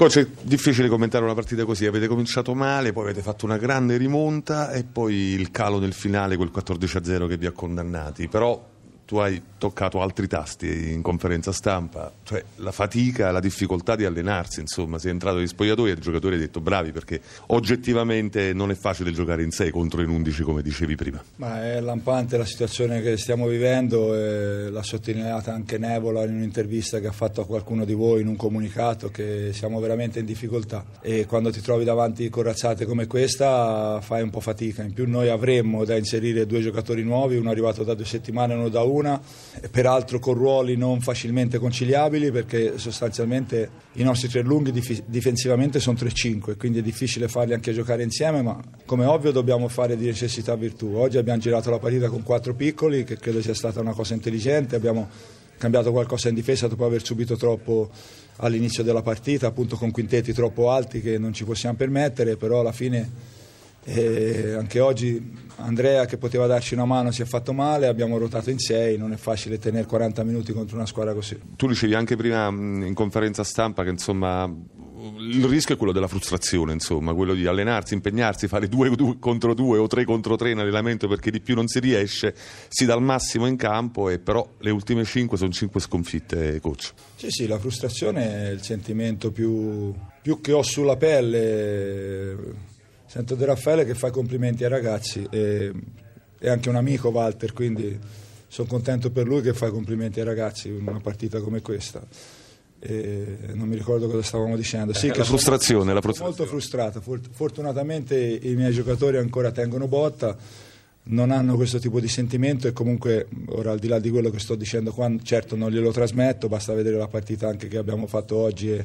Coach, è difficile commentare una partita così, avete cominciato male, poi avete fatto una grande rimonta e poi il calo nel finale, quel 14-0 che vi ha condannati, però tu hai toccato altri tasti in conferenza stampa, cioè la fatica, la difficoltà di allenarsi, insomma, sei entrato in spogliatoio e il giocatore ha detto bravi perché oggettivamente non è facile giocare in 6 contro in 11 come dicevi prima. Ma è lampante la situazione che stiamo vivendo, e l'ha sottolineata anche Nevola in un'intervista che ha fatto a qualcuno di voi in un comunicato che siamo veramente in difficoltà e quando ti trovi davanti corazzate come questa fai un po' fatica, in più noi avremmo da inserire due giocatori nuovi, uno arrivato da due settimane e uno da una peraltro con ruoli non facilmente conciliabili perché sostanzialmente i nostri tre lunghi dif- difensivamente sono 3-5, quindi è difficile farli anche giocare insieme, ma come ovvio dobbiamo fare di necessità virtù. Oggi abbiamo girato la partita con quattro piccoli, che credo sia stata una cosa intelligente, abbiamo cambiato qualcosa in difesa dopo aver subito troppo all'inizio della partita, appunto con quintetti troppo alti che non ci possiamo permettere, però alla fine e anche oggi Andrea che poteva darci una mano si è fatto male, abbiamo rotato in 6, non è facile tenere 40 minuti contro una squadra così. Tu dicevi anche prima in conferenza stampa che insomma il rischio è quello della frustrazione, insomma, quello di allenarsi, impegnarsi, fare due, due contro due o tre contro tre in allenamento perché di più non si riesce, si dà il massimo in campo e però le ultime cinque sono cinque sconfitte, coach. Sì, sì, la frustrazione è il sentimento più, più che ho sulla pelle Sento De Raffaele che fa complimenti ai ragazzi e è anche un amico Walter, quindi sono contento per lui che fa complimenti ai ragazzi in una partita come questa. E non mi ricordo cosa stavamo dicendo. Sì, eh, la, frustrazione, sono, la frustrazione. Molto frustrato. Fortunatamente i miei giocatori ancora tengono botta, non hanno questo tipo di sentimento e comunque, ora al di là di quello che sto dicendo qua, certo non glielo trasmetto, basta vedere la partita anche che abbiamo fatto oggi e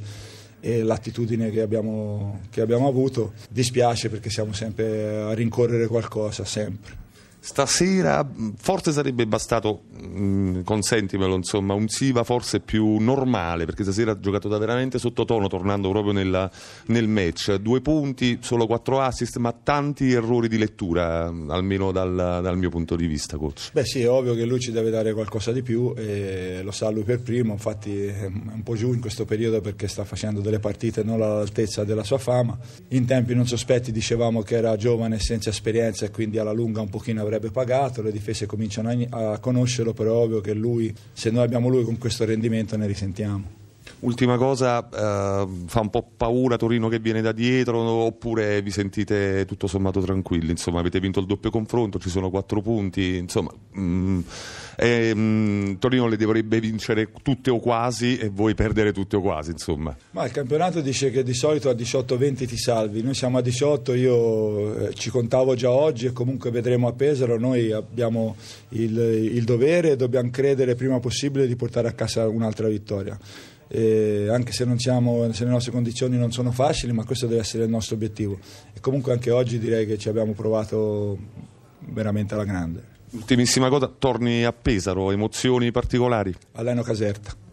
e l'attitudine che abbiamo, che abbiamo avuto. Dispiace perché siamo sempre a rincorrere qualcosa, sempre. Stasera forse sarebbe bastato, mh, consentimelo, insomma, un Siva forse più normale, perché stasera ha giocato da veramente sottotono, tornando proprio nella, nel match. Due punti, solo quattro assist, ma tanti errori di lettura, almeno dal, dal, mio punto di vista, coach. Beh sì, è ovvio che lui ci deve dare qualcosa di più e lo sa lui per primo, infatti è un po' giù in questo periodo perché sta facendo delle partite non all'altezza della sua fama. In tempi non sospetti dicevamo che era giovane senza esperienza e quindi alla lunga un pochino avrebbe avrebbe pagato, le difese cominciano a, conoscerlo, però è ovvio che lui, se noi abbiamo lui con questo rendimento ne risentiamo. Ultima cosa, eh, fa un po' paura Torino che viene da dietro oppure vi sentite tutto sommato tranquilli? Insomma, avete vinto il doppio confronto, ci sono quattro punti, insomma, mh, mm, e, mh, mm, Torino le dovrebbe vincere tutte o quasi e voi perdere tutte o quasi, insomma. Ma il campionato dice che di solito a 18-20 ti salvi, noi siamo a 18, io eh, ci contavo già oggi e comunque vedremo a Pesaro, noi abbiamo il, il dovere dobbiamo credere prima possibile di portare a casa un'altra vittoria eh, anche se, siamo, se, le nostre condizioni non sono facili, ma questo deve essere il nostro obiettivo. E comunque anche oggi direi che ci abbiamo provato veramente alla grande. Ultimissima cosa, torni a Pesaro, emozioni particolari? Alleno Caserta.